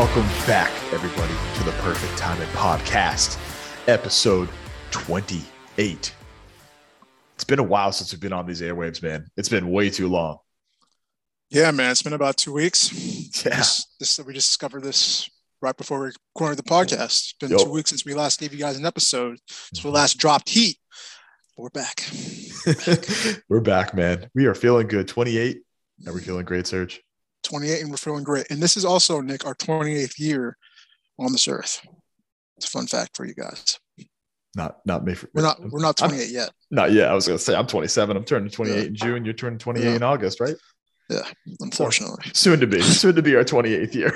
Welcome back, everybody, to the Perfect Timing Podcast, episode 28. It's been a while since we've been on these airwaves, man. It's been way too long. Yeah, man. It's been about two weeks. Yeah. This, this we just discovered this right before we recorded the podcast. It's been two weeks since we last gave you guys an episode. Since we mm-hmm. last dropped heat. But we're back. We're back, man. We are feeling good. 28. Are we feeling great, Serge? 28 and we're feeling great. And this is also, Nick, our 28th year on this earth. It's a fun fact for you guys. Not not me. For, We're not we're not I'm- 28 yet. Not yet. I was gonna say I'm 27. I'm turning 28 Yeah. in June. You're turning 28 Yeah. in August, right? Yeah, unfortunately. Soon to be. Soon to be our 28th year.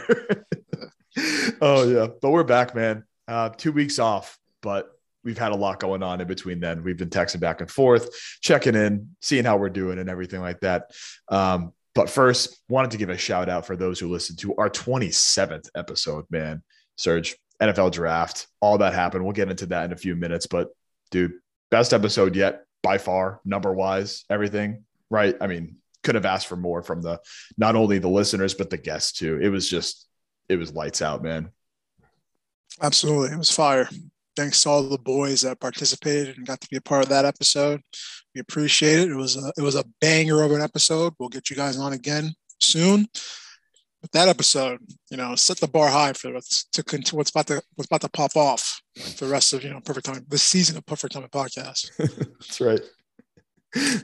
oh yeah, but we're back, man. Uh, two weeks off, but we've had a lot going on in between. Then we've been texting back and forth, checking in, seeing how we're doing, and everything like that. Um, but first, wanted to give a shout out for those who listened to our 27th episode, man. Serge, NFL draft, all that happened. We'll get into that in a few minutes, but dude, best episode yet by far, number wise, everything. Right? I mean, could have asked for more from the not only the listeners but the guests too. It was just it was lights out, man. Absolutely. It was fire. Thanks to all the boys that participated and got to be a part of that episode. We appreciate it. It was a, it was a banger of an episode. We'll get you guys on again soon. But that episode, you know, set the bar high for what's to con- what's about to what's about to pop off the rest of you know perfect time this season of perfect time podcast. That's right.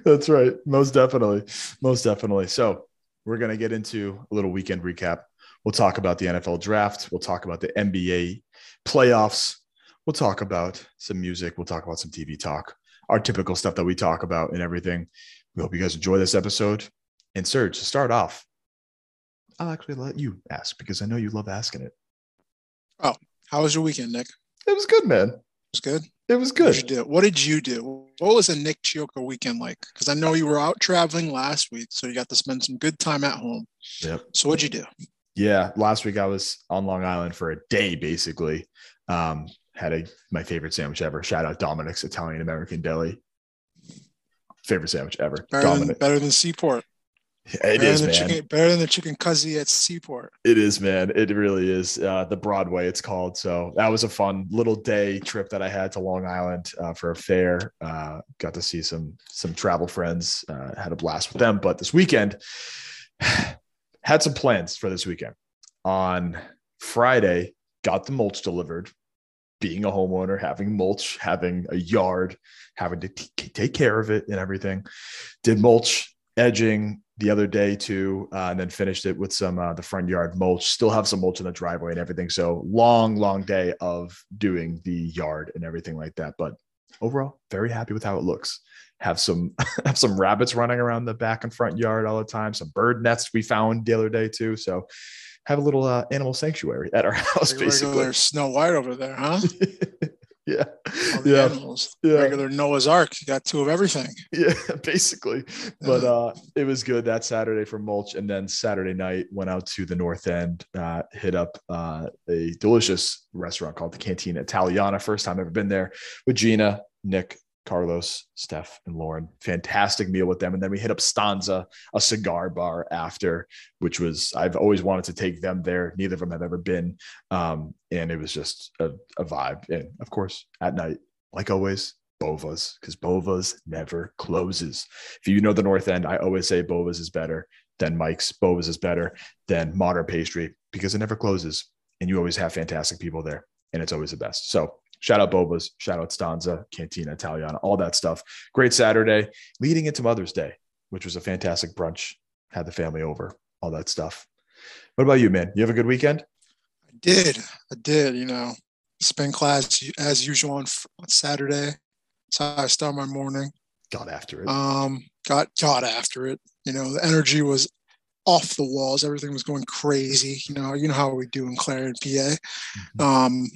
That's right. Most definitely. Most definitely. So we're gonna get into a little weekend recap. We'll talk about the NFL draft. We'll talk about the NBA playoffs. We'll talk about some music. We'll talk about some TV talk, our typical stuff that we talk about and everything. We hope you guys enjoy this episode. And Serge, to start off, I'll actually let you ask because I know you love asking it. Oh, how was your weekend, Nick? It was good, man. It was good. It was good. What did you do? What did you do? What was a Nick Chioka weekend like? Because I know you were out traveling last week, so you got to spend some good time at home. Yep. So what'd you do? Yeah, last week I was on Long Island for a day, basically. Um, had a my favorite sandwich ever. Shout out Dominic's Italian American Deli. Favorite sandwich ever. Better than, better than Seaport. It better is, man. Chicken, better than the chicken cuzzy at Seaport. It is, man. It really is. Uh, the Broadway, it's called. So that was a fun little day trip that I had to Long Island uh, for a fair. Uh, got to see some some travel friends. Uh, had a blast with them. But this weekend, had some plans for this weekend. On Friday, got the mulch delivered. Being a homeowner, having mulch, having a yard, having to t- take care of it and everything. Did mulch edging the other day too, uh, and then finished it with some uh, the front yard mulch. Still have some mulch in the driveway and everything. So long, long day of doing the yard and everything like that. But overall, very happy with how it looks. Have some have some rabbits running around the back and front yard all the time. Some bird nests we found the other day too. So have a little uh, animal sanctuary at our house, Regular basically. Snow White over there, huh? yeah, All the yeah, animals. yeah. Regular Noah's Ark. You got two of everything. yeah, basically. But uh, it was good that Saturday for mulch, and then Saturday night went out to the North End, uh, hit up uh, a delicious restaurant called the Cantina Italiana. First time I've ever been there with Gina, Nick, Carlos, Steph, and Lauren. Fantastic meal with them, and then we hit up Stanza, a cigar bar after, which was I've always wanted to take them there. Neither of them have ever been, um, and it was just a, a vibe. And of course, at night, like always, Bova's because Bova's never closes. If you know the North End, I always say Bova's is better than Mike's. Bova's is better than Modern Pastry because it never closes, and you always have fantastic people there, and it's always the best. So shout out Bova's, shout out Stanza, Cantina Italiana, all that stuff. Great Saturday, leading into Mother's Day, which was a fantastic brunch. Had the family over, all that stuff. What about you, man? You have a good weekend? I did. I did. You know, spin class as usual on, on Saturday. That's how I start my morning. Got after it. Um, got got after it. You know, the energy was off the walls. Everything was going crazy. You know, you know how we do in Clarendon, PA. Um,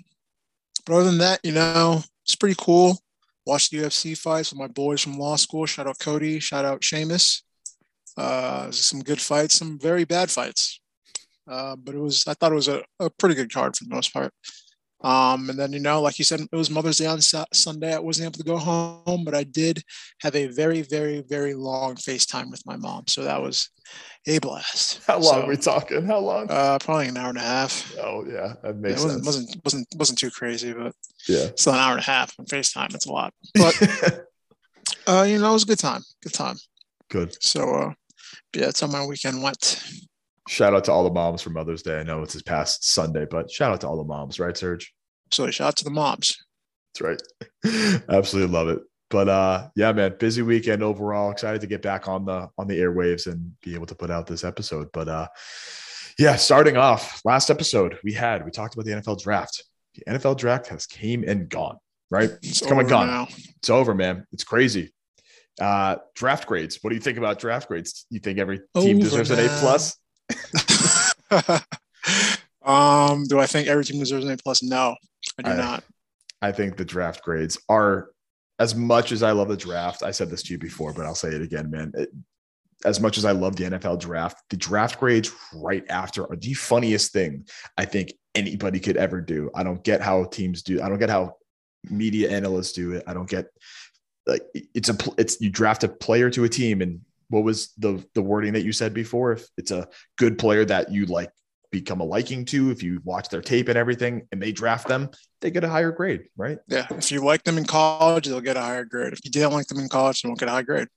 but other than that, you know, it's pretty cool. Watched the UFC fights with my boys from law school. Shout out Cody. Shout out Seamus. Uh, some good fights, some very bad fights. Uh, but it was I thought it was a, a pretty good card for the most part. Um, and then, you know, like you said, it was Mother's Day on Sunday. I wasn't able to go home, but I did have a very, very, very long FaceTime with my mom. So that was a blast. How long so, are we talking? How long? Uh, probably an hour and a half. Oh yeah, that makes it wasn't, sense. wasn't wasn't wasn't too crazy, but yeah, still an hour and a half on FaceTime. It's a lot, but uh, you know, it was a good time. Good time. Good. So uh, yeah, that's how my weekend went. Shout out to all the moms for Mother's Day. I know it's this past Sunday, but shout out to all the moms, right, Serge? So shout out to the mobs. That's right. Absolutely love it. But uh yeah, man, busy weekend overall. Excited to get back on the on the airwaves and be able to put out this episode. But uh yeah, starting off, last episode we had, we talked about the NFL draft. The NFL draft has came and gone, right? It's, it's come and gone. Now. It's over, man. It's crazy. Uh draft grades. What do you think about draft grades? You think every team over deserves now. an A plus? um, do I think every team deserves an A plus? No, I do I, not. I think the draft grades are as much as I love the draft. I said this to you before, but I'll say it again, man. It, as much as I love the NFL draft, the draft grades right after are the funniest thing I think anybody could ever do. I don't get how teams do. I don't get how media analysts do it. I don't get like it's a it's you draft a player to a team and what was the the wording that you said before? If it's a good player that you like become a liking to, if you watch their tape and everything, and they draft them, they get a higher grade, right? Yeah. If you like them in college, they'll get a higher grade. If you didn't like them in college, they won't get a high grade.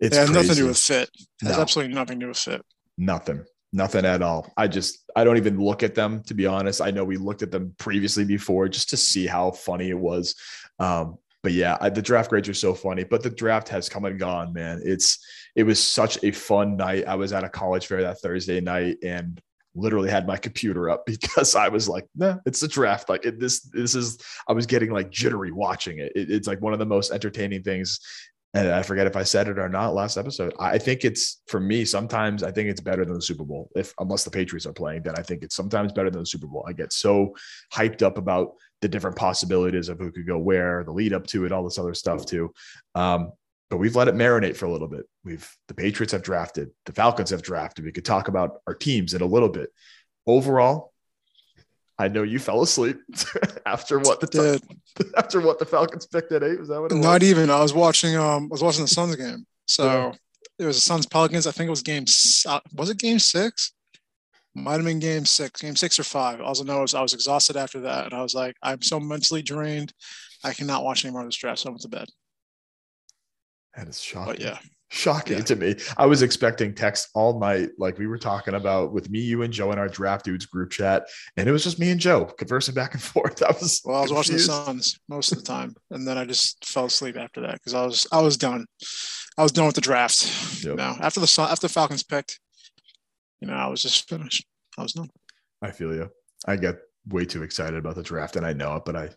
It's it has nothing to do with fit. It has no. absolutely nothing to do with fit. Nothing. Nothing at all. I just I don't even look at them to be honest. I know we looked at them previously before just to see how funny it was. Um, but yeah, I, the draft grades are so funny. But the draft has come and gone, man. It's it was such a fun night. I was at a college fair that Thursday night and literally had my computer up because I was like, nah, it's a draft. Like it, this, this is, I was getting like jittery watching it. it. It's like one of the most entertaining things. And I forget if I said it or not last episode. I think it's for me, sometimes I think it's better than the Super Bowl. If unless the Patriots are playing, then I think it's sometimes better than the Super Bowl. I get so hyped up about the different possibilities of who could go where, the lead up to it, all this other stuff too. Um, but we've let it marinate for a little bit. We've the Patriots have drafted, the Falcons have drafted. We could talk about our teams in a little bit. Overall, I know you fell asleep after what the did after what the Falcons picked at eight. Was that what it was? Not even. I was watching. Um, I was watching the Suns game. So yeah. it was the Suns Pelicans. I think it was game. Uh, was it game six? Might have been game six, game six or five. All I know is I was exhausted after that, and I was like, I'm so mentally drained. I cannot watch any more of this draft. So I went to bed. That is shocking. But yeah. Shocking yeah. to me. I was expecting text all night, like we were talking about with me, you, and Joe in our draft dudes group chat, and it was just me and Joe conversing back and forth. I was well, I was confused. watching the Suns most of the time, and then I just fell asleep after that because I was I was done. I was done with the draft. Yep. Now after the after the Falcons picked, you know, I was just finished. I was done. I feel you. I get way too excited about the draft, and I know it, but I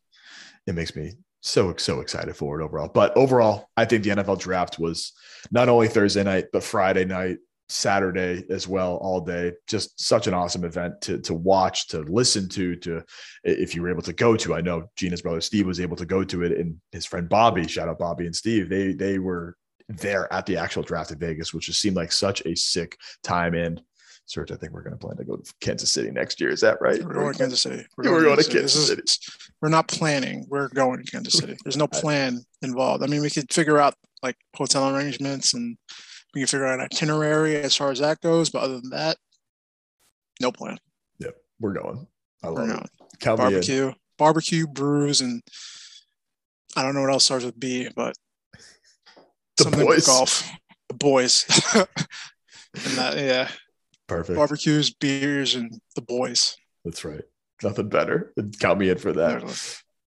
it makes me so so excited for it overall. But overall, I think the NFL draft was not only Thursday night but Friday night, Saturday as well, all day. Just such an awesome event to to watch, to listen to, to if you were able to go to. I know Gina's brother Steve was able to go to it, and his friend Bobby, shout out Bobby and Steve, they they were there at the actual draft in Vegas, which just seemed like such a sick time. And Serge, I think we're going to plan to go to Kansas City next year. Is that right? We're going to Kansas City. We're, we're going, to Kansas, City. Is, we're not planning. We're going to Kansas City. There's no plan involved. I mean, we could figure out like hotel arrangements and we can figure out an itinerary as far as that goes. But other than that, no plan. Yep, we're going. I love we're it. Count barbecue, barbecue, brews, and I don't know what else starts with B, but the something boys. golf. The boys. and that, yeah. Perfect. Barbecues, beers, and the boys. That's right. Nothing better. Count me in for that.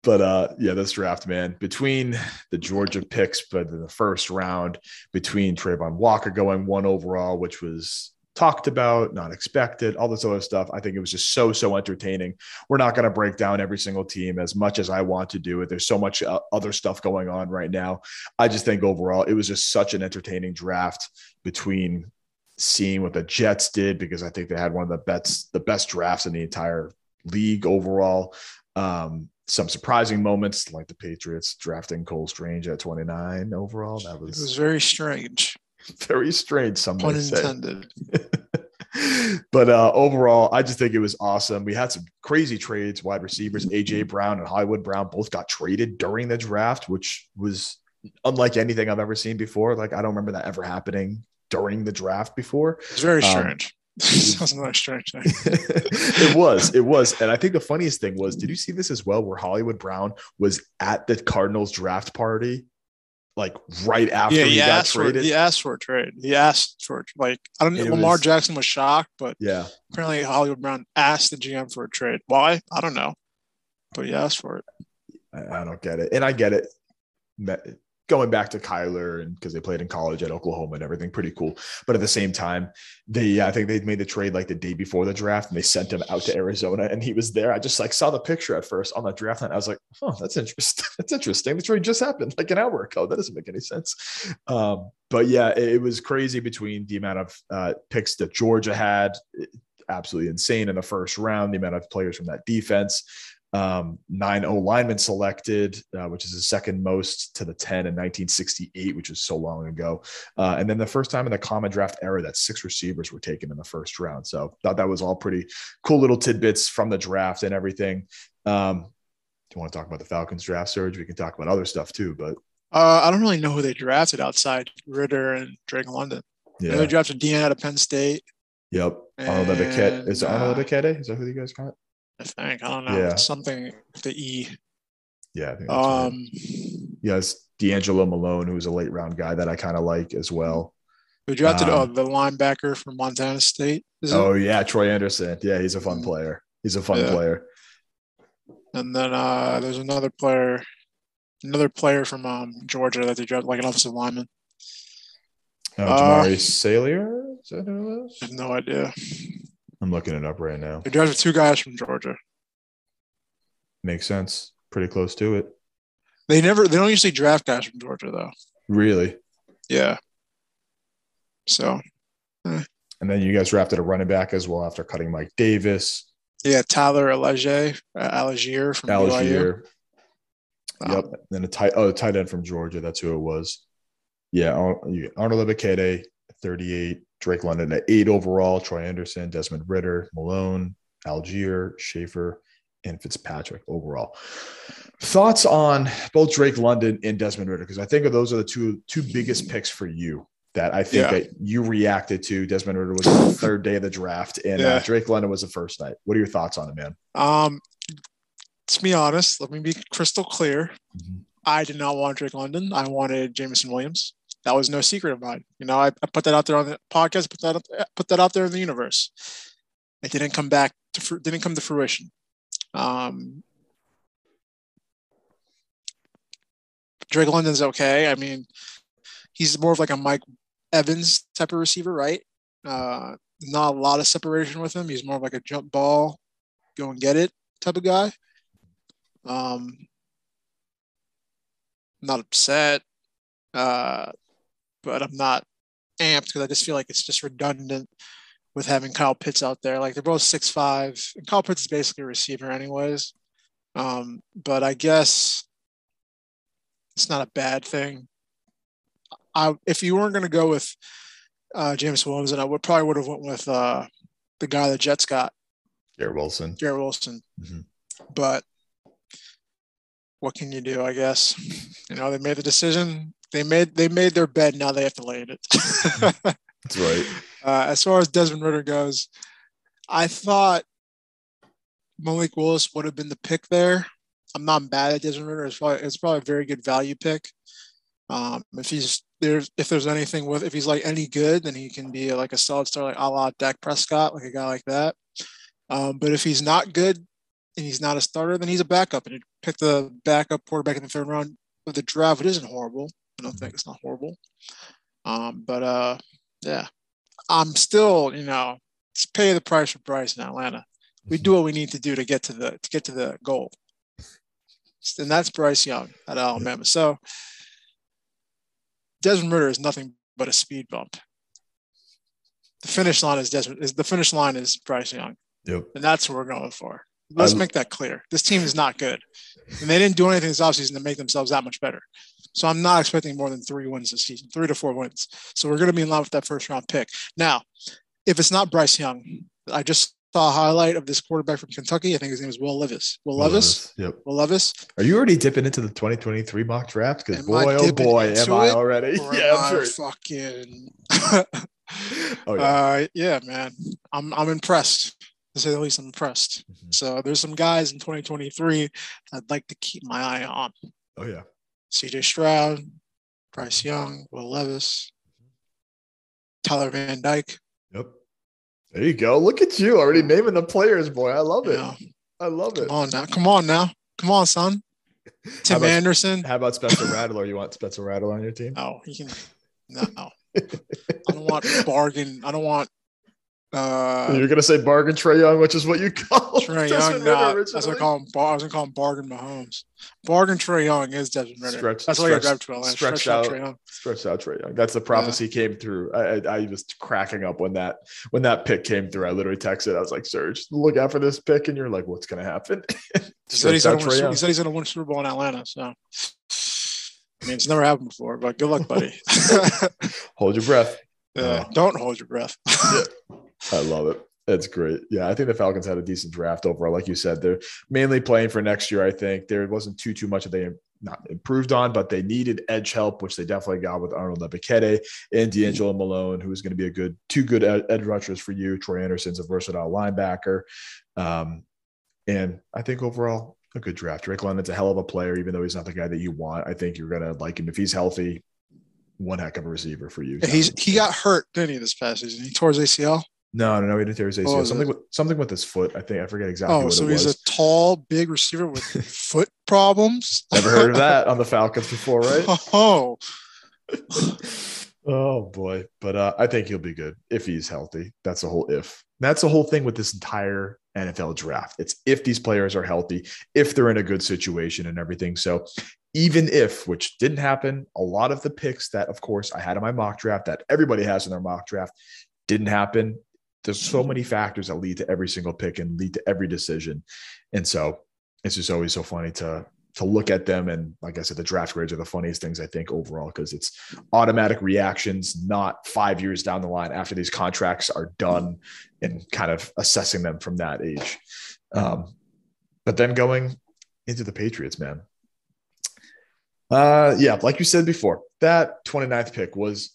But uh, yeah, this draft, man, between the Georgia picks, but in the first round, between Travon Walker going one overall, which was talked about, not expected, all this other stuff. I think it was just so, so entertaining. We're not going to break down every single team as much as I want to do it. There's so much uh, other stuff going on right now. I just think overall, it was just such an entertaining draft between seeing what the Jets did because I think they had one of the best the best drafts in the entire league overall. Um, some surprising moments like the Patriots drafting Cole Strange at 29 overall. That was it was very strange. Very strange. Some pun intended. but uh, overall, I just think it was awesome. We had some crazy trades, wide receivers, AJ Brown and Hollywood Brown both got traded during the draft, which was unlike anything I've ever seen before. Like I don't remember that ever happening during the draft before. It's very um, strange. Um, Sounds like strange it was, it was, and I think the funniest thing was, did you see this as well? Where Hollywood Brown was at the Cardinals draft party like right after yeah, he, he got traded. For, he asked for a trade. He asked for it. like I don't know. Lamar was, Jackson was shocked, but yeah, apparently Hollywood Brown asked the GM for a trade. Why? I don't know, but he asked for it. I, I don't get it, and I get it going back to Kyler and because they played in college at Oklahoma and everything, pretty cool. But at the same time, they I think they made the trade like the day before the draft and they sent him out to Arizona and he was there. I just like saw the picture at first on the draft night. I was like, oh, that's interesting. that's interesting. The trade just happened like an hour ago. That doesn't make any sense. Um, but yeah, it, it, was crazy between the amount of uh, picks that Georgia had. absolutely insane in the first round, the amount of players from that defense um, nine O linemen selected, uh, which is the second most to the 10 in 1968, which is so long ago. Uh, and then the first time in the common draft era that six receivers were taken in the first round. So thought that was all pretty cool little tidbits from the draft and everything. Um, do you want to talk about the Falcons draft Serge? We can talk about other stuff too, but uh, I don't really know who they drafted outside Ridder and Drake London. Yeah. They drafted Dean out of Penn State. Yep. Arnold Ebiketie. Is it Arnold Ebiketie? Is that who you guys got? I think I don't know. Yeah. something the E. Yeah. um. Right. Yes, D'Angelo Malone, who's a late round guy that I kind of like as well. We drafted um, oh, the linebacker from Montana State. oh it? yeah, Troy Anderson. Yeah, he's a fun mm. player. He's a fun yeah. player. And then uh, there's another player, another player from um, Georgia that they drafted, like an offensive lineman. Oh, Jamaree uh, Salyer? Is that who it is? I have no idea. I'm looking it up right now. They drafted two guys from Georgia. Makes sense. Pretty close to it. They never. They don't usually draft guys from Georgia though. Really? Yeah. So. Eh. And then you guys drafted a running back as well after cutting Mike Davis. Yeah, Tyler Allgeier, uh, from Allgeier. Um, yep. And then a tight oh tight end from Georgia. That's who it was. Yeah, Arnold Ebiketie, 38. Drake London at eight overall, Troy Anderson, Desmond Ridder, Malone, Allgeier, Shaffer, and Fitzpatrick overall. Thoughts on both Drake London and Desmond Ridder? Because I think those are the two two biggest picks for you that I think yeah. that you reacted to. Desmond Ridder was the third day of the draft, and uh, yeah. uh, Drake London was the first night. What are your thoughts on it, man? Um, to be honest, let me be crystal clear. Mm-hmm. I did not want Drake London. I wanted Jameson Williams that was no secret of mine. You know, I, I put that out there on the podcast, put that put that out there in the universe. It didn't come back to didn't come to fruition. Um, Drake London's okay. I mean, he's more of like a Mike Evans type of receiver, right? Uh, not a lot of separation with him. He's more of like a jump ball, go and get it type of guy. Um, not upset. Uh, but I'm not amped because I just feel like it's just redundant with having Kyle Pitts out there. Like they're both six five, and Kyle Pitts is basically a receiver, anyways. Um, but I guess it's not a bad thing. I, if you weren't going to go with uh, James Williams, then I would probably would have went with uh, the guy the Jets got, Garrett Wilson. Garrett Wilson. Mm-hmm. But what can you do? I guess you know they made the decision. They made they made their bed. Now they have to lay in it. That's right. Uh, as far as Desmond Ridder goes, I thought Malik Willis would have been the pick there. I'm not bad at Desmond Ridder. It's probably it's probably a very good value pick. Um, if he's there's if there's anything with if he's like any good, then he can be like a solid star like a la Dak Prescott, like a guy like that. Um, but if he's not good and he's not a starter, then he's a backup. And you pick the backup quarterback in the third round of the draft, it isn't horrible. I don't think it's not horrible. Um, but uh, yeah, I'm still, you know, pay the price for Bryce in Atlanta. We do what we need to do to get to the to get to the goal, and that's Bryce Young at Alabama. So Desmond Ridder is nothing but a speed bump. The finish line is Desmond. Is the finish line is Bryce Young. Yep. And that's what we're going for. Let's make that clear. This team is not good. And they didn't do anything this offseason to make themselves that much better. So I'm not expecting more than three wins this season, three to four wins. So we're going to be in line with that first round pick. Now, if it's not Bryce Young, I just saw a highlight of this quarterback from Kentucky. I think his name is Will Levis. Will, Will Levis. Levis. Yep. Will Levis. Are you already dipping into the 2023 mock draft? Because boy, oh boy, am I already. Yeah, I'm sure. Fucking. Oh yeah. Uh, yeah, man. I'm I'm impressed. To say the least, I'm impressed. Mhm. So there's some guys in 2023 I'd like to keep my eye on. Oh yeah. CJ Stroud, Bryce Young, Will Levis, Tyler Van Dyke. Yep. There you go. Look at you already naming the players, boy. I love it. know, I love it. come on now. Come on now. Come on, son. Tim about- Anderson. How about Spencer Rattler? You want Spencer Rattler on your team? No, he can. No, I don't want bargain. I don't want. Uh, You're gonna say bargain Trae Young, which is what you call Trae Young. Nah, that's what I call him. I was gonna call him Bargain Mahomes. Bargain Trae Young is Desmond Ridder. Stretch- that's why I grabbed to Atlanta. stretched Stretched out out. Trae Young. Stretched out Trae Young. That's the prophecy came through. I, I, I was cracking up when that when that pick came through. I literally texted. I was like, "Serge, look out for this pick," and you're like, "What's gonna happen?" He said, he's gonna win, Trae Su- Young. he said he's going to win Super Bowl in Atlanta. So, I mean, it's never happened before, but good luck, buddy. Hold your breath. yeah, Oh. don't hold your breath. I love it. That's great. Yeah, I think the Falcons had a decent draft overall. Like you said, they're mainly playing for next year. I think there wasn't too too much that they not improved on, but they needed edge help, which they definitely got with Arnold Ebiketie and D'Angelo Malone, who is going to be a good two good ed- edge rushers for you. Troy Anderson's a versatile linebacker, um, and I think overall a good draft. Drake London's a hell of a player, even though he's not the guy that you want. I think you're going to like him if he's healthy. One heck of a receiver for you. He's he got hurt, didn't he, this past season? He tore his ACL. No, no, no. He didn't tear his ACL. Was something it? with something with his foot. I think I forget exactly Oh, what so it he's was. a tall, big receiver with foot problems. Never heard of that on the Falcons before, right? Oh, oh boy, but uh, I think he'll be good if he's healthy. That's the whole if. That's the whole thing with this entire NFL draft. It's if these players are healthy, if they're in a good situation and everything. So even if, which didn't happen, a lot of the picks that, of course, I had in my mock draft that everybody has in their mock draft didn't happen. There's so many factors that lead to every single pick and lead to every decision. And so it's just always so funny to to look at them. And like I said, the draft grades are the funniest things I think overall because it's automatic reactions, not five years down the line after these contracts are done and kind of assessing them from that age. Um, but then going into the Patriots, man. Uh, yeah, like you said before, that 29th pick was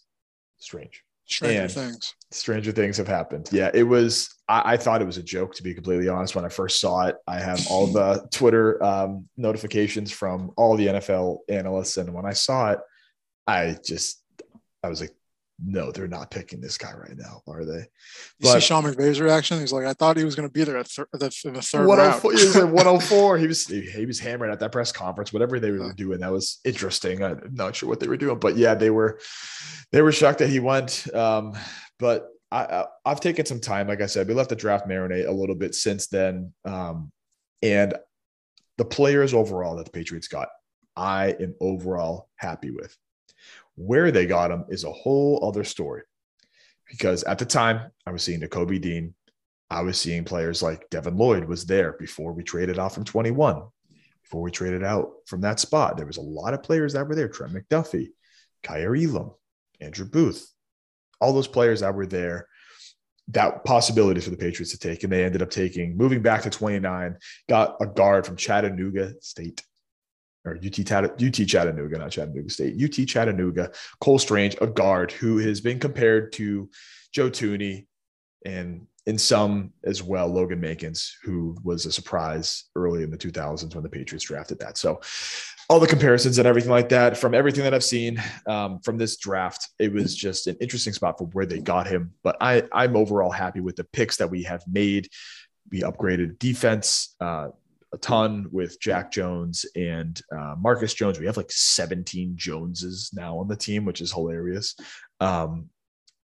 strange. Stranger And- Things. Stranger things have happened. Yeah, it was. I, I thought it was a joke, to be completely honest. When I first saw it, I have all the Twitter um, notifications from all the NFL analysts, and when I saw it, I just, I was like, no, they're not picking this guy right now, are they? You see But- Sean McVay's reaction? He's like, I thought he was going to be there the, in the third round. 104, he was at 104. He was he was hammering at that press conference. Whatever they were Yeah. doing, that was interesting. I'm not sure what they were doing, but yeah, they were they were shocked that he went. Um, but I, I I've taken some time. Like I said, we left the draft marinate a little bit since then. Um, and the players overall that the Patriots got, I am overall happy with. Where they got him is a whole other story. Because at the time, I was seeing Kobe Dean, I was seeing players like Devin Lloyd was there before we traded off from 21, before we traded out from that spot. There was a lot of players that were there. Trent McDuffie, Kaiir Elam, Andrew Booth, all those players that were there. That possibility for the Patriots to take, and they ended up taking, moving back to 29, got a guard from Chattanooga State or UT, UT Chattanooga, not Chattanooga State, UT Chattanooga, Cole Strange, a guard who has been compared to Joe Thuney and in some as well, Logan Mankins, who was a surprise early in the 2000s when the Patriots drafted that. So, all the comparisons and everything like that, from everything that I've seen um, from this draft, it was just an interesting spot for where they got him. But I, I'm overall happy with the picks that we have made. We upgraded defense uh, a ton with Jack Jones and uh, Marcus Jones. We have like 17 Joneses now on the team, which is hilarious. Um,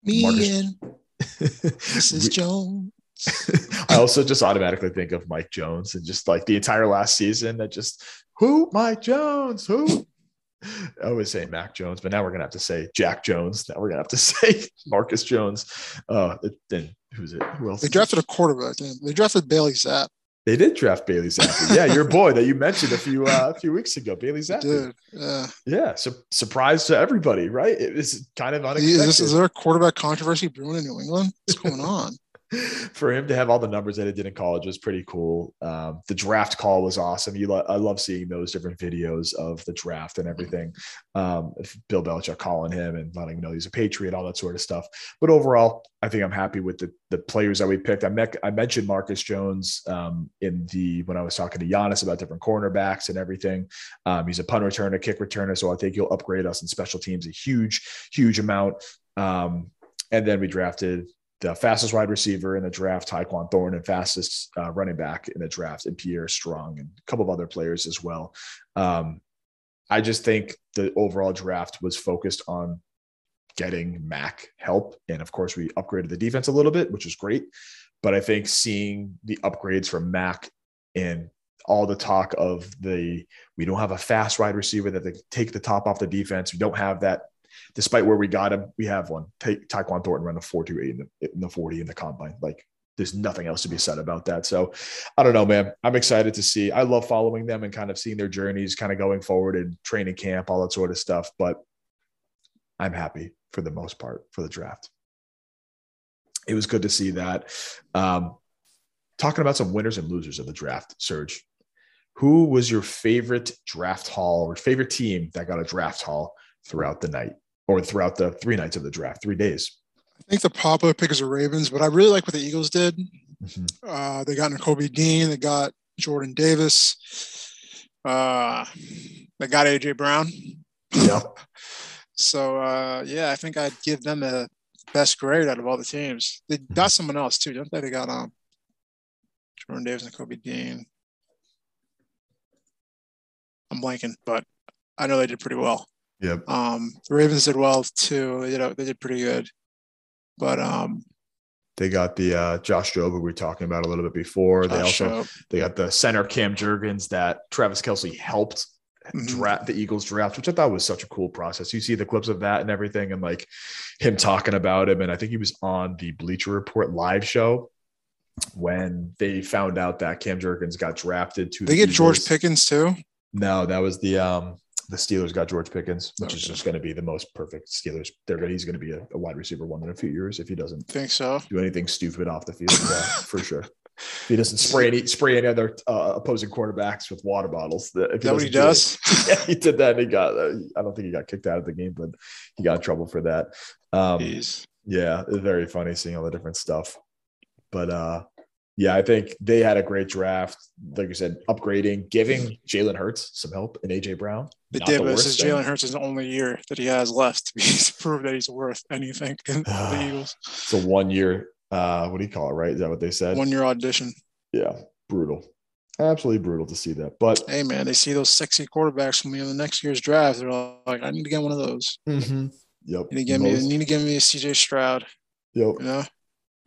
Me Marcus- and Mrs. Jones. I also just automatically think of Mike Jones and just like the entire last season that just who Mike Jones who I always say Mac Jones, but now we're gonna have to say Jack Jones. Now we're gonna have to say Marcus Jones. Uh, then who's it? Who else? They drafted a quarterback. They drafted Bailey Zappe. They did draft Bailey Zappe. Yeah, your boy that you mentioned a few uh, a few weeks ago, Bailey. Dude, yeah. Yeah, su- surprise to everybody, right? It was kind of unexpected. Is, this, is there a quarterback controversy brewing in New England? What's going on? For him to have all the numbers that he did in college was pretty cool. Um, the draft call was awesome. You, lo- I love seeing those different videos of the draft and everything. Um, Bill Belichick calling him and letting him know he's a Patriot, all that sort of stuff. But overall, I think I'm happy with the the players that we picked. I met, I mentioned Marcus Jones um, in the when I was talking to Giannis about different cornerbacks and everything. Um, he's a punt returner, kick returner, so I think he'll upgrade us in special teams a huge, huge amount. Um, and then we drafted the fastest wide receiver in the draft, Tyquan Thorne, and fastest uh, running back in the draft, and Pierre Strong, and a couple of other players as well. Um, I just think the overall draft was focused on getting Mac help. And of course, we upgraded the defense a little bit, which is great. But I think seeing the upgrades from Mac and all the talk of the we don't have a fast wide receiver that they take the top off the defense. We don't have that despite where we got him, we have one. Take Tyquan Thornton run a 4.28 in the, in the 40 in the combine. Like there's nothing else to be said about that. So I don't know, man. I'm excited to see. I love following them and kind of seeing their journeys kind of going forward in training camp, all that sort of stuff. But I'm happy for the most part for the draft. It was good to see that. Um, talking about some winners and losers of the draft, Serge. Who was your favorite draft haul or favorite team that got a draft haul throughout the night? Or throughout the three nights of the draft, three days. I think the popular pick is the Ravens, but I really like what the Eagles did. Mm-hmm. Uh, they got Nakobe Dean, they got Jordan Davis, uh, they got AJ Brown. Yeah. so uh, yeah, I think I'd give them the best grade out of all the teams. They mm-hmm. got someone else too, don't they? They got um, Jordan Davis and Kobe Dean. I'm blanking, but I know they did pretty well. Yep. Um, the Ravens did well too. They did, they did pretty good, but um, they got the uh, Josh Jobe we were talking about a little bit before. They also Jobe. they got the center Cam Jurgens that Travis Kelce helped mm-hmm. draft the Eagles draft, which I thought was such a cool process. You see the clips of that and everything, and like him talking about him. And I think he was on the Bleacher Report live show when they found out that Cam Jurgens got drafted to. They the get Eagles. George Pickens too. No, that was the um the Steelers got George Pickens, which okay. is just going to be the most perfect Steelers. They're he's going to be a, a, wide receiver one in a few years if he doesn't think so. Do anything stupid off the field, yeah, for sure. If he doesn't spray any spray any other uh, opposing quarterbacks with water bottles. If he that what he does? Do yeah, he did that. And he got. Uh, I don't think he got kicked out of the game, but he got in trouble for that. Um, yeah, very funny seeing all the different stuff. But uh, yeah, I think they had a great draft. Like you said, upgrading, giving Jalen Hurts some help and AJ Brown. It did, but this is Jalen Hurts' is the only year that he has left to, prove that he's worth anything in the Eagles. It's a one year, uh, what do you call it, right? Is that what they said? One year audition. Yeah, brutal. Absolutely brutal to see that. But hey, man, they see those sexy quarterbacks from me in the next year's draft. They're like, I need to get one of those. Mm-hmm. Yep. You need to give me. need to give me a CJ Stroud. Yep. You know?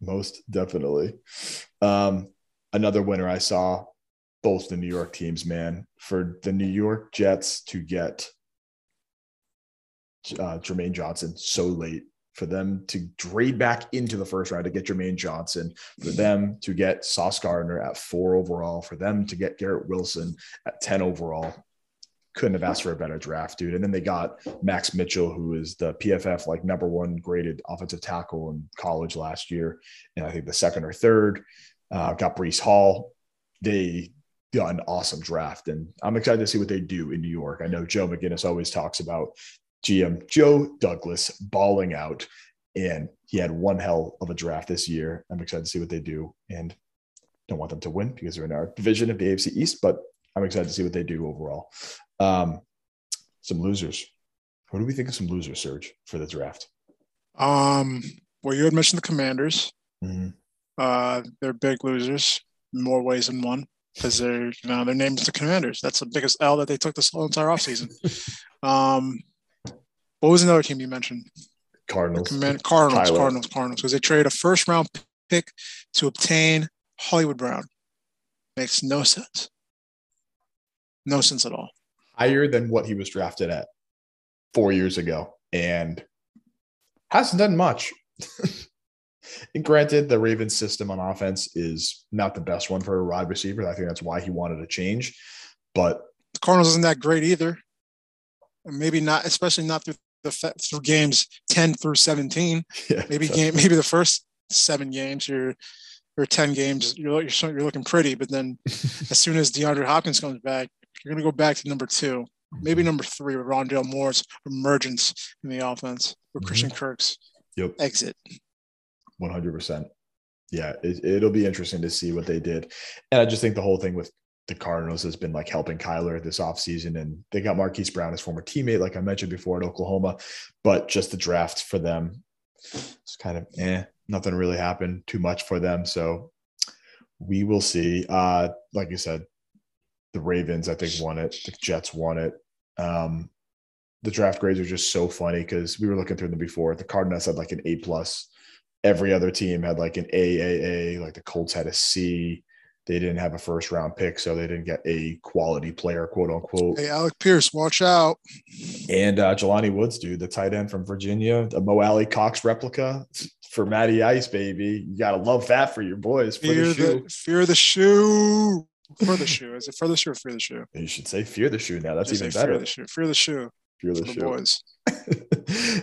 Most definitely. Um, another winner I saw, both the New York teams, man, for the New York Jets to get uh, Jermaine Johnson so late, for them to trade back into the first round to get Jermaine Johnson, for them to get Sauce Gardner at four overall, for them to get Garrett Wilson at 10 overall. Couldn't have asked for a better draft, dude. And then they got Max Mitchell, who is the PFF like number one graded offensive tackle in college last year. And I think the second or third uh, got Breece Hall. They got an awesome draft, and I'm excited to see what they do in New York. I know Joe McGinnis always talks about GM Joe Douglas balling out, and he had one hell of a draft this year. I'm excited to see what they do, and don't want them to win because they're in our division of the AFC East, but I'm excited to see what they do overall. Um, some losers. What do we think of some losers, Serge, for the draft? Um, well, you had mentioned the Commanders. Mm-hmm. Uh, they're big losers in more ways than one because they're you know their names the Commanders. That's the biggest L that they took this whole entire offseason. um, what was another team you mentioned? Cardinals. Command- Cardinals, Tyler. Cardinals, Cardinals, because they traded a first round pick to obtain Hollywood Brown. Makes no sense. No sense at all. Higher than what he was drafted at four years ago, and hasn't done much. And granted, the Ravens system on offense is not the best one for a wide receiver. I think that's why he wanted to change. But the Cardinals isn't that great either. Maybe not, especially not through the through games 10 through 17. Yeah, maybe game, maybe the first seven games you're or 10 games, you're, you're, you're looking pretty. But then as soon as DeAndre Hopkins comes back, you're going to go back to number two, maybe number three with Rondale Moore's emergence in the offense or Christian mm-hmm. Kirk's yep. exit. 100%. Yeah, it, will be interesting to see what they did. And I just think the whole thing with the Cardinals has been like helping Kyler this offseason. And they got Marquise Brown, his former teammate, like I mentioned before at Oklahoma. But just the draft for them, it's kind of eh, nothing really happened too much for them. So we will see. Uh, like you said, the Ravens, I think, won it. The Jets won it. Um, the draft grades are just so funny because we were looking through them before. The Cardinals had like an A plus. Every other team had like an AAA. Like the Colts had a C. They didn't have a first round pick, so they didn't get a quality player, quote unquote. Hey, Alec Pierce, watch out. And uh, Jelani Woods, dude, the tight end from Virginia, the Mo Alie-Cox replica for Matty Ice, baby. You gotta love that for your boys. For fear the, shoe. The, fear the shoe. For the shoe. Is it for the shoe or fear the shoe? You should say fear the shoe now. That's even better. Fear the shoe. Fear the shoe. Fear the shoe. boys.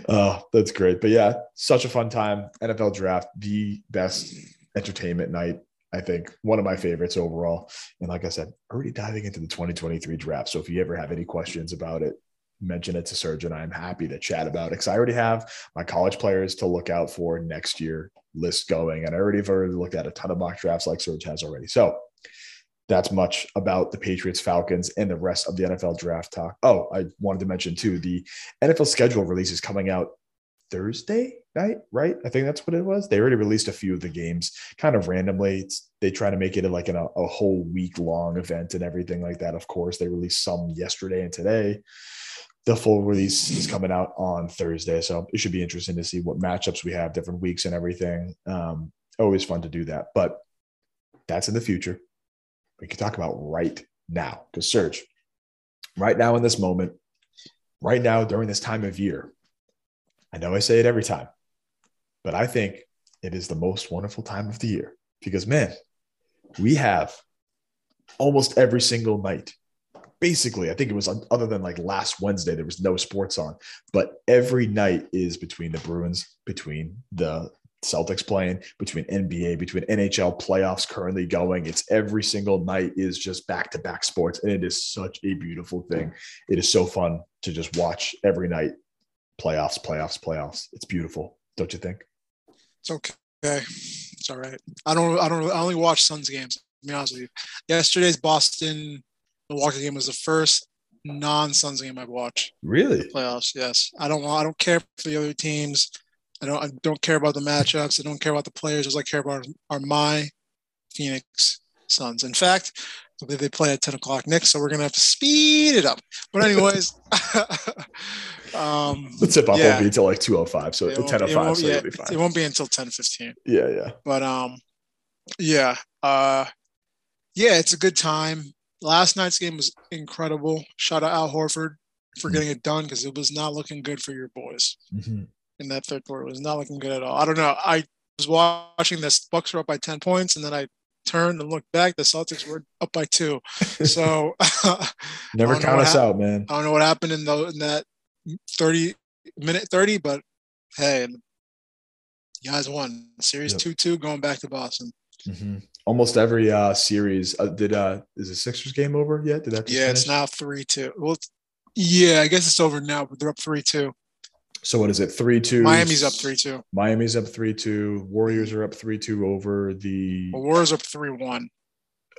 oh, that's great. But yeah, such a fun time. NFL draft, the best entertainment night. I think one of my favorites overall. And like I said, already diving into the 2023 draft. So if you ever have any questions about it, mention it to Serge and I'm happy to chat about it because I already have my college players to look out for next year list going. And I already have already looked at a ton of mock drafts like Serge has already. So that's much about the Patriots, Falcons, and the rest of the NFL draft talk. Oh, I wanted to mention too the NFL schedule release is coming out Thursday night, right? I think that's what it was. They already released a few of the games kind of randomly. It's, they try to make it like an, a, a whole week long event and everything like that. Of course, they released some yesterday and today. The full release is coming out on Thursday. So it should be interesting to see what matchups we have, different weeks and everything. Um, always fun to do that. But that's in the future. We can talk about right now. Because Serge, right now in this moment, right now during this time of year, I know I say it every time, but I think it is the most wonderful time of the year because, man, we have almost every single night. Basically, I think it was other than like last Wednesday, there was no sports on, but every night is between the Bruins, between the Celtics playing, between NBA, between NHL playoffs currently going. It's every single night is just back to back sports. And it is such a beautiful thing. It is so fun to just watch every night playoffs, playoffs, playoffs. It's beautiful, don't you think? It's okay. It's all right. I don't. I don't. I only watch Suns games. To be honest with you, yesterday's Boston Milwaukee game was the first non-Suns game I've watched. Really? Playoffs. Yes. I don't. I don't care for the other teams. I don't. I don't care about the matchups. I don't care about the players. All I care about are my Phoenix Suns. In fact, they play at 10 o'clock next, so we're gonna have to speed it up. But anyways, um, the tip off yeah. won't be until like 205, so 10:05, so yeah, be fine. It won't be until 10:15. Yeah, yeah. But um, yeah, uh, yeah, it's a good time. Last night's game was incredible. Shout out Al Horford for mm-hmm. getting it done because it was not looking good for your boys mm-hmm. In that third quarter. It was not looking good at all. I don't know. I was watching this. Bucks were up by 10 points, and then I turned and looked back, the Celtics were up by two. So never count us out, man. I don't know what happened in, the, in that 30 minute 30, but hey, you guys won series yep. 2 2 going back to Boston. Mm-hmm. Almost every uh, series uh, did. uh Is the Sixers game over yet? Did that? yeah, finish? it's now 3 2. Well, yeah, I guess it's over now, but they're up 3 2. So what is it? Three two. Miami's up three two. Miami's up three two. Warriors are up three two over the. Well, Warriors up three one.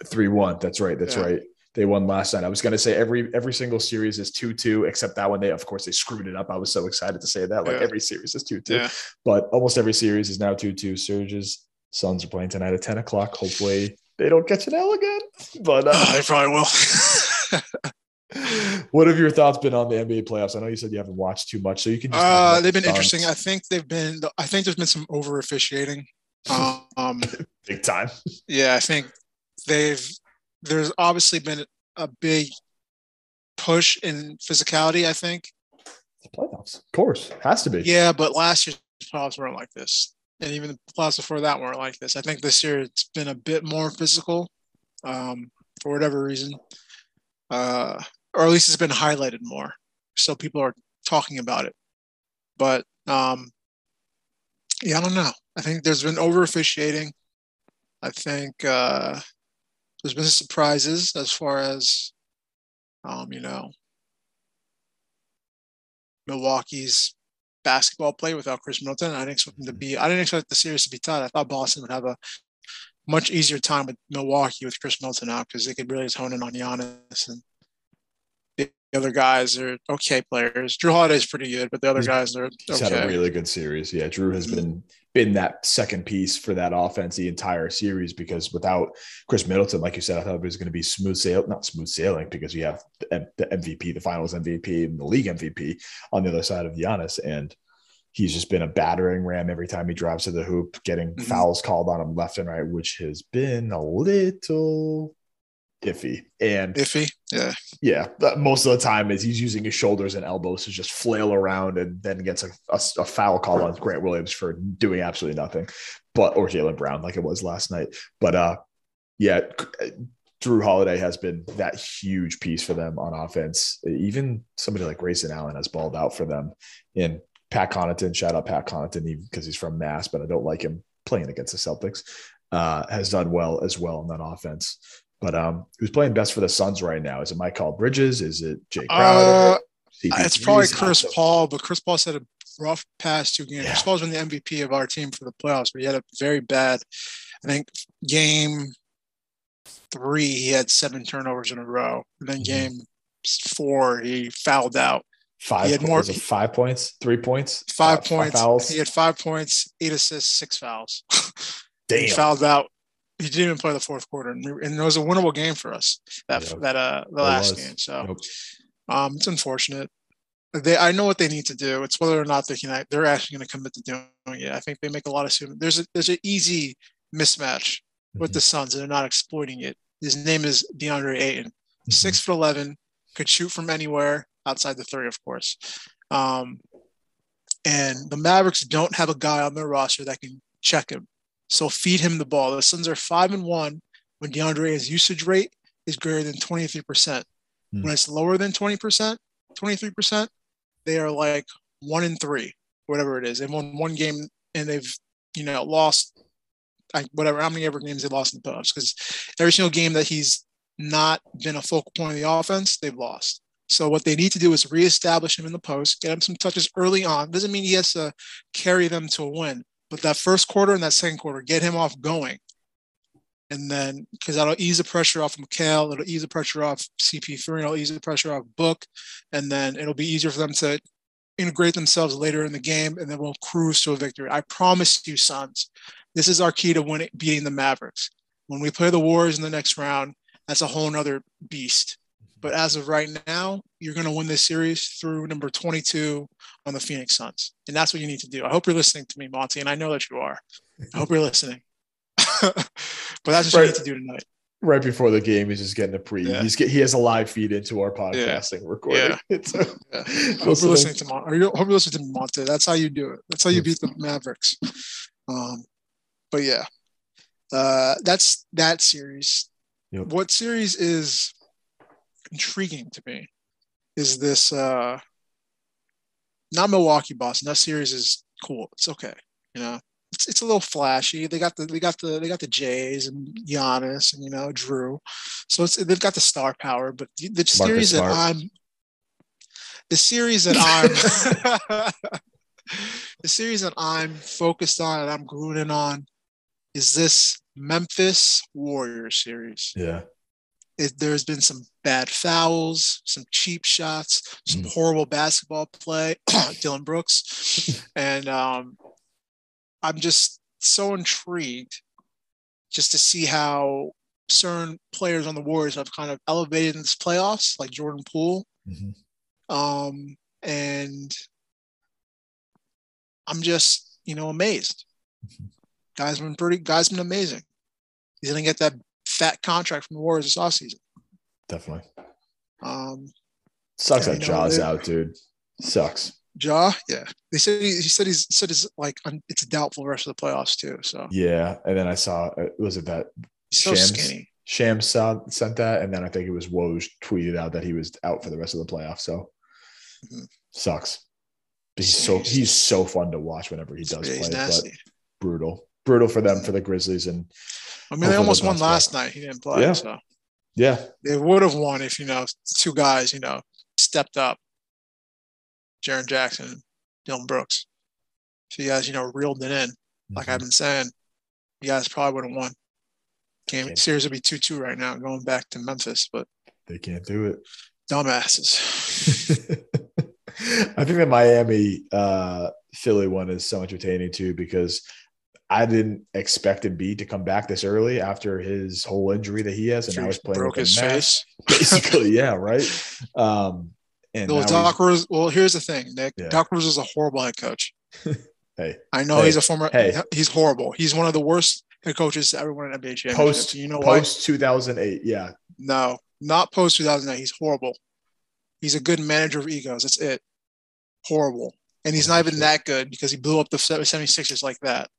Three one. That's right. That's yeah. right. They won last night. I was going to say every every single series is two two, except that one they of course they screwed it up. I was so excited to say that. Like yeah. every series is two two, yeah. but almost every series is now two two. Serge's Suns are playing tonight at ten o'clock. Hopefully they don't catch an L again, but uh, they probably will. what have your thoughts been on the NBA playoffs? I know you said you haven't watched too much, so you can. uh, they've been interesting. I think they've been. I think there's been some over officiating. Um, big time. Yeah, I think they've. There's obviously been a big push in physicality. I think. The playoffs, of course, has to be. Yeah, but last year's playoffs weren't like this. and even the playoffs before that weren't like this. I think this year it's been a bit more physical, um, for whatever reason, uh, or at least it's been highlighted more, so people are talking about it. But um, yeah, I don't know. I think there's been over officiating. I think uh, there's been surprises as far as, um, you know, Milwaukee's basketball play without Khris Middleton. I didn't expect them to be. I didn't expect the series to be tight. I thought Boston would have a much easier time with Milwaukee with Khris Middleton out because they could really hone in on Giannis and the other guys are okay players. Jrue Holiday's pretty good, but the other guys are okay. He's had a really good series. Yeah, Jrue has been been that second piece for that offense the entire series because without Khris Middleton, like you said, I thought it was going to be smooth sail, not smooth sailing because you have the, the MVP, the Finals MVP, and the league MVP on the other side of Giannis, and he's just been a battering ram every time he drives to the hoop, getting mm-hmm. fouls called on him left and right, which has been a little iffy. And iffy? Yeah. Yeah most of the time is he's using his shoulders and elbows to just flail around and then gets a, a, a foul call on grant williams for doing absolutely nothing but or jaylen brown like it was last night. But uh yeah jrue holiday has been that huge piece for them on offense. Even somebody like grayson allen has balled out for them. And pat connaughton shout out pat connaughton even because he's from mass but i don't like him playing against the celtics uh, has done well as well in that offense. But um, who's playing best for the Suns right now? Is it Mikal Bridges? Is it Jae Crowder? Uh, it's probably Chris Paul, but Chris Paul said a rough past two games. Yeah. Chris Paul's been the MVP of our team for the playoffs, but he had a very bad, I think, game three, he had seven turnovers in a row. And then mm-hmm. game four, he fouled out. Five. He had more. five points, three points, five, five points. Five. He had five points, eight assists, six fouls. Damn. he fouled out he didn't even play the fourth quarter, and, we, and it was a winnable game for us that yep. that uh the it last was. game. So, um, it's unfortunate. They, I know what they need to do. It's whether or not they can. They're actually going to commit to doing it. I think they make a lot of. There's a there's an easy mismatch mm-hmm. with the Suns, and they're not exploiting it. His name is DeAndre Ayton, mm-hmm. six foot eleven, could shoot from anywhere outside the three, of course. Um, and the Mavericks don't have a guy on their roster that can check him. So feed him the ball. The Suns are five and one when DeAndre's usage rate is greater than 23%. Mm. When it's lower than 20%, 23%, they are like one in three, whatever it is. They've won one game and they've, you know, lost like whatever, how many ever games they lost in the playoffs. Because every single game that he's not been a focal point of the offense, they've lost. So what they need to do is reestablish him in the post, get him some touches early on. Doesn't mean he has to carry them to a win, but that first quarter and that second quarter, get him off going. And then, because that'll ease the pressure off Mikal, it'll ease the pressure off CP3, it'll ease the pressure off Book. And then it'll be easier for them to integrate themselves later in the game. And then we'll cruise to a victory. I promise you, Suns, this is our key to winning, beating the Mavericks. When we play the Warriors in the next round, that's a whole nother beast. But as of right now, you're going to win this series through number 22 on the Phoenix Suns. And that's what you need to do. I hope you're listening to me, Monty, and I know that you are. I hope you're listening. but that's what right. you need to do tonight. Right before the game, he's just getting a pre. Yeah. He's get, he has a live feed into our podcasting yeah. recording. Yeah. It's a, yeah. Hope you're listening to Mon- or you hope you're listening to Monty. That's how you do it. That's how you beat the Mavericks. Um, but yeah, uh, that's that series. Yep. What series is intriguing to me is this uh not Milwaukee Boston. That series is cool. It's okay. You know, it's, it's a little flashy. They got the they got the they got the Jays and Giannis and you know Jrue, so it's they've got the star power. But the, the series that I'm the series that I'm the series that I'm focused on and I'm glued on is this Memphis Warriors series. Yeah. It, there's been some bad fouls, some cheap shots, some mm. horrible basketball play, Dillon Brooks, and um, I'm just so intrigued just to see how certain players on the Warriors have kind of elevated in this playoffs, like Jordan Poole, mm-hmm. um, and I'm just you know amazed. Mm-hmm. Guys been pretty. Guys been amazing. He's gonna get that fat contract from the Warriors this offseason. Definitely. Um, Sucks that Ja's out, dude. Sucks. Ja, yeah. They said he, he said he's said it's like it's doubtful the rest of the playoffs too. So Yeah, and then I saw uh, was it that he's so Shams? skinny. Shams saw, sent that, and then I think it was Woj tweeted out that he was out for the rest of the playoffs. So Mhm. sucks. But he's so He's- he's so fun to watch whenever he does Yeah, he's play. But brutal, brutal for them for the Grizzlies, and I mean, they almost won last night. He didn't play, Yeah. so yeah, they would have won if you know two guys, you know, stepped up. Jaren Jackson, Dillon Brooks. If you guys, you know, reeled it in, like I've been saying, you guys probably would have won. Game Okay. series would be two two right now, going back to Memphis, but they can't do it. dumbasses. I think the Miami uh, Philly one is so entertaining too because I didn't expect Embiid to come back this early after his whole injury that he has, and now he's playing broke his face. Basically, yeah, right. Um, and Well, Doc Rose. Well, here's the thing, Nick. Yeah. Doc Rose is a horrible head coach. hey, I know Hey, he's a former. hey. He's horrible. He's one of the worst head coaches to ever win an NBA championship. post you know post two thousand eight, yeah, No, not post 2009. He's horrible. He's a good manager of egos. That's it. Horrible. And he's not even that good because he blew up the 76ers like that.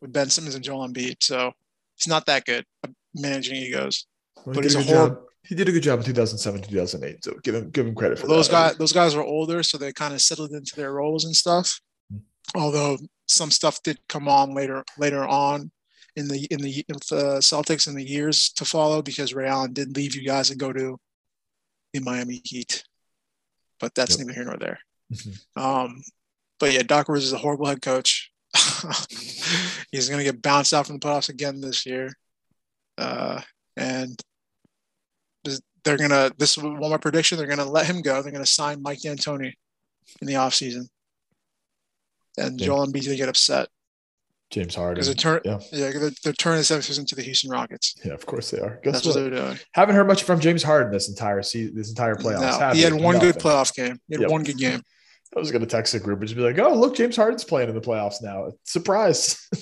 With Ben Simmons and Joel Embiid. So he's not that good at managing egos. Well, But he he's did a good job. He did a good job in two thousand seven, two thousand eight. So give him give him credit for those that. guys, those guys were older, so they kind of settled into their roles and stuff. Mhm. Although some stuff did come on later later on in the in the, in the Celtics in the years to follow because Ray Allen did leave you guys and go to the Miami Heat. But that's Yep. neither here nor there. Mhm. Um, but yeah, Doc Rivers is a horrible head coach. He's going to get bounced out from the playoffs again this year. Uh, and they're going to, this is one my prediction, they're going to let him go. They're going to sign Mike D'Antoni in the offseason. And Yeah. Joel Embiid's going to get upset James Harden. they're, turn, Yeah. yeah, they're, they're turning 76ers into the Houston Rockets. Yeah, of course they are. Guess That's what? what they're doing. Haven't heard much from James Harden this entire season, this entire playoffs. No, he had one good playoff game. He had Yep. one good game. I was going to text the group and just be like, "Oh, look, James Harden's playing in the playoffs now. Surprise!"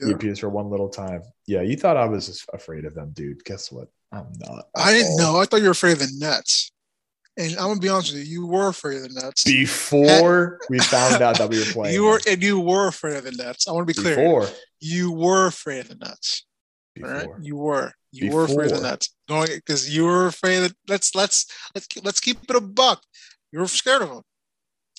Yeah. He appears for one little time. Yeah, you thought I was afraid of them, dude. Guess what? I'm not. I didn't all. know. I thought you were afraid of the Nets. And I'm gonna be honest with you, you were afraid of the Nets. Before we found out that we were playing, You were and you were afraid of the Nets. I want to be clear. before. You were afraid of the Nets. All right. Before. You were. You were afraid of the Before. Nets. Going because you were afraid of let's let's let's let's keep it a buck. You were scared of them.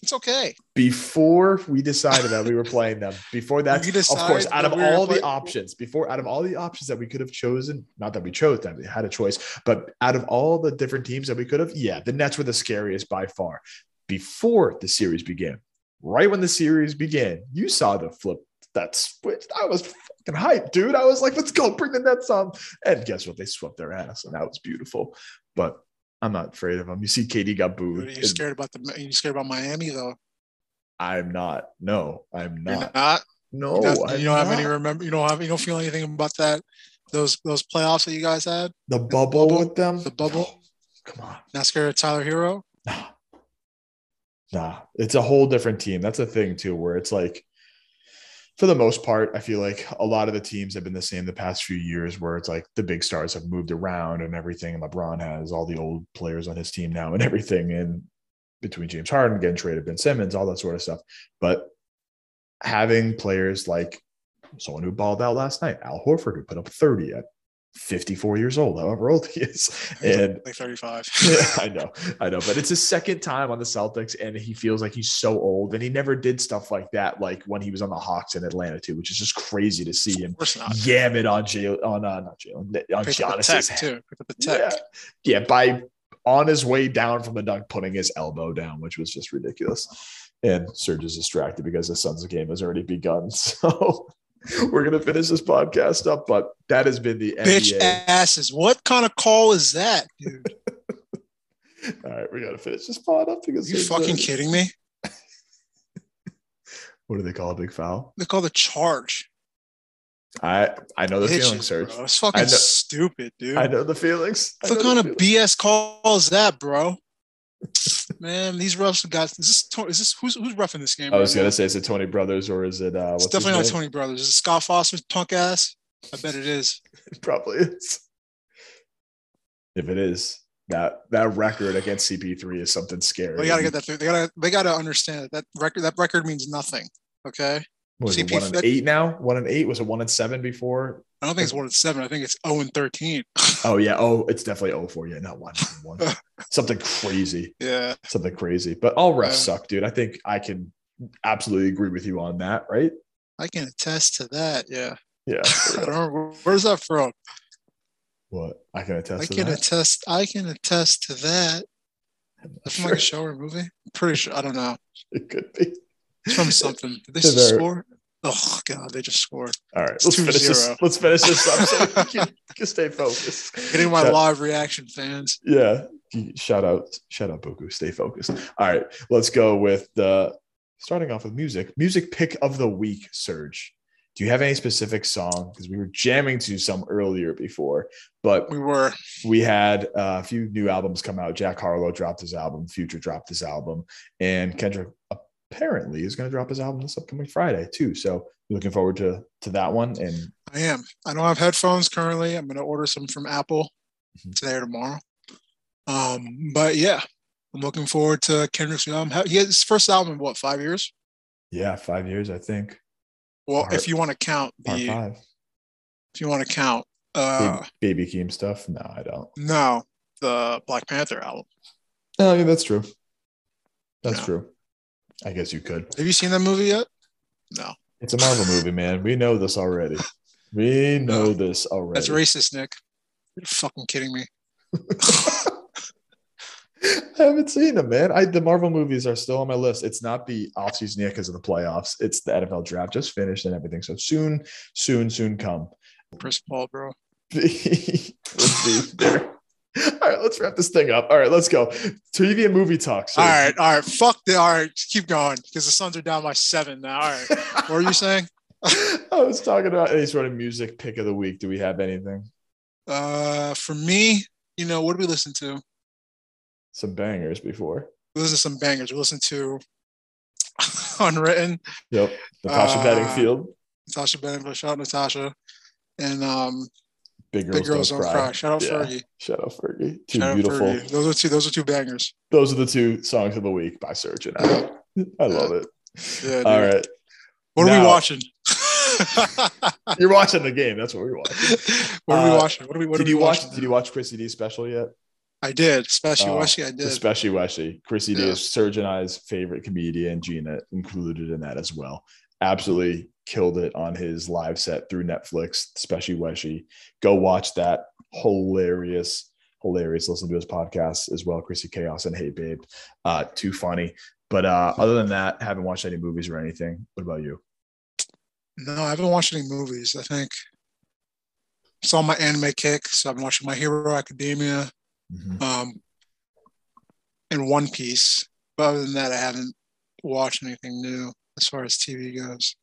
It's okay. before we decided that we were playing them, before that, of course, out of we all the options, before out of all the options that we could have chosen, not that we chose them, we had a choice, but out of all the different teams that we could have, yeah, the Nets were the scariest by far. Before the series began, right when the series began, you saw the flip that switched. I was fucking hyped, dude. I was like, let's go, bring the Nets on. And guess what? They swept their ass, and that was beautiful. But I'm not afraid of them. You see, KD got booed. Are you scared about the you scared about Miami though? I'm not. No, I'm not. You're not. not. No, You don't, you don't have any remember you don't have you don't feel anything about that those those playoffs that you guys had? the bubble, bubble- with them. the bubble? Come on, Not scared of Tyler Herro? nah, nah. It's a whole different team. That's a thing too, where it's like, for the most part, I feel like a lot of the teams have been the same the past few years, where it's like the big stars have moved around and everything. And LeBron has all the old players on his team now and everything, and between James Harden getting traded, Ben Simmons, all that sort of stuff. But having players like someone who balled out last night, Al Horford, who put up 30 at 54 years old, however old he is. And like 35. yeah, I know, I know, but it's his second time on the Celtics, and he feels like he's so old, and he never did stuff like that, like when he was on the Hawks in Atlanta too, which is just crazy to see him of course not. yam it on Jay, on uh, not Jalen, on Picked up the Giannis's too. The tech. Yeah, yeah, by on his way down from the dunk, putting his elbow down, which was just ridiculous. And Serge is distracted because the Suns game has already begun. So we're gonna finish this podcast up, but that has been the Bitch NBA. asses. What kind of call is that, dude? All right, we gotta finish this pod up because you fucking kidding me? What do they call a big foul? They call the charge. I I know the feeling, Serge. bro. It's fucking know- stupid, dude. I know the feelings. What kind of. BS call is that, bro? Man, these refs got is this is this who's who's roughing this game? I was right gonna say, is it Tony Brothers or is it? uh It's definitely not? Tony Brothers. Is it Scott Foster's punk ass? I bet it is. It probably is. If it is, that that record against CP3 is something scary. They gotta get that through. They gotta they gotta understand that record that record means nothing. Okay. What was it, one and eight now? One and eight was it one and seven before? I don't think it's one and seven. I think it's 0 and 13. Oh yeah. Oh, it's definitely 0 4. Yeah, not one. one. something crazy. yeah. Something crazy. But all refs Yeah. suck, dude. I think I can absolutely agree with you on that, right? I can attest to that. Yeah. Yeah. I don't know where's that from. what? I can attest I can that. attest. I can attest to that. That's from like a show or movie. I'm pretty sure. I don't know. It could be. It's from something. Did they They're just very- score? Oh god, they just scored. All right, It's let's finish this. 2-0. Let's finish this up so we can, can stay focused. Getting my Shout- live reaction fans. Yeah. Shout out, shout out Boku. Stay focused. All right, let's go with the starting off with music. Music pick of the week, Serge. Do you have any specific song? Because we were jamming to some earlier before, but We were. we had uh, a few new albums come out. Jack Harlow dropped his album, Future dropped his album, and Kendrick apparently is going to drop his album this upcoming Friday too. So looking forward to to that one. And I am. I don't have headphones currently. I'm gonna order some from Apple Mhm. today or tomorrow. Um, but yeah, I'm looking forward to Kendrick's album. He had his first album in what five years? yeah, five years I think. Well, if you want to count the, five. if you want to count, uh, Baby, Baby Keem stuff. No, I don't. no, the Black Panther album. Oh, yeah, that's true. That's Yeah. true. I guess you could. Have you seen that movie yet? No, It's a Marvel movie, man. We know this already. We know this already. that's racist, Nick. You're fucking kidding me. I haven't seen them, man. I the Marvel movies are still on my list. It's not the offseason yet because of the playoffs. It's the NFL draft just finished and everything. So soon, soon, soon come. Chris Paul, bro. We'll be there. All right, let's wrap this thing up. All right, let's go. TV and movie talk. So All right, all right. Fuck the. All right, keep going because the Suns are down by seven now. All right. What were you saying? I was talking about any sort of music pick of the week. Do we have anything? Uh, for me, you know, what do we listen to? Some bangers before. We listen to some bangers. We listen to Unwritten, Yep. Natasha Uh, Bedingfield. Natasha Bedingfield. Shout out Natasha, and um, Big girls, Big Girls don't, Don't cry. Cry. Shout out Yeah. Fergie. Shout out Fergie. Two Shout out beautiful. Fergie. Those are two. Those are two bangers. Those are the two songs of the week by Serge and I. I love it. Yeah. All right. What are we watching? You're watching the game. That's what we're watching. what are we Uh, watching? What are we? What did are you we watch watching did you watch Chrissy D's special yet? I did, especially Oh, Weshy. I did. Especially Weshy. Chrissy D Yeah. is Serge and I's favorite comedian. Gina included in that as well. Absolutely killed it on his live set through Netflix, especially Weshy. Go watch that. Hilarious, hilarious. Listen to his podcast as well, Chrissy Chaos and Hey Babe. Uh, too funny. But uh, other than that, haven't watched any movies or anything. What about you? No, I haven't watched any movies. I think it's on my anime kick, so I've been watching My Hero Academia, Mhm. um, and One Piece. But other than that, I haven't watched anything new as far as TV goes.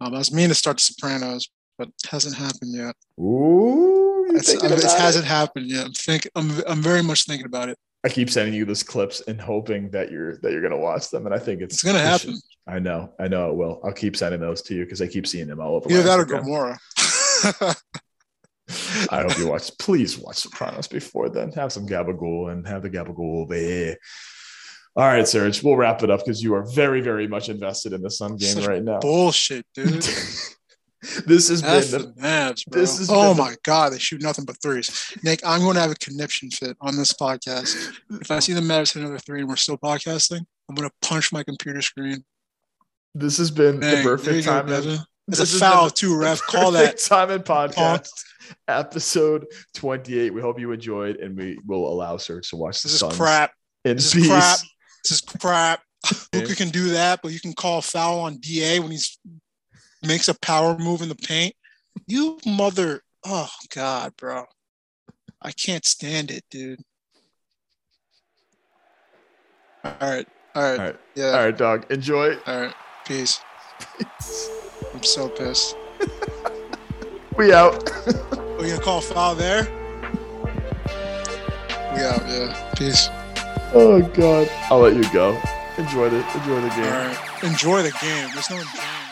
Um, I was meaning to start The Sopranos, but it hasn't happened yet. Ooh, It's, it about it? hasn't happened yet. I'm think I'm I'm very much thinking about it. I keep sending you those clips and hoping that you're that you're gonna watch them, and I think it's It's gonna happen. should- I know, I know it will. I'll keep sending those to you because I keep seeing them all over. My that or Gomorrah. I hope you watch. Please watch Sopranos before then. Have some gabagool and have the gabagool over here. All right, Serge, we'll wrap it up because you are very, very much invested in the Sun game Such right now. Bullshit, dude. this has F been the Mavs, bro. this has oh been my god, they shoot nothing but threes. Nick, I'm going to have a conniption fit on this podcast. If I see the Mavs hit another three and we're still podcasting, I'm going to punch my computer screen. this has been Dang, the perfect time. Devin. in- It's this a foul too, ref. Call that. time in podcast episode 28. We hope you enjoyed, and we will allow Serge to watch the This is crap. in This peace. is crap. This is crap. Luka can do that, but you can call foul on Da when he's makes a power move in the paint. You mother. Oh God, bro. I can't stand it, dude. All right. All right. All right. Yeah. All right, dog. Enjoy. All right. Peace. I'm so pissed. We out. Are you gonna call foul there? We out. Yeah. Peace. Oh God. I'll let you go. Enjoy it. Enjoy the game. right. Enjoy the game. There's no enjoyment.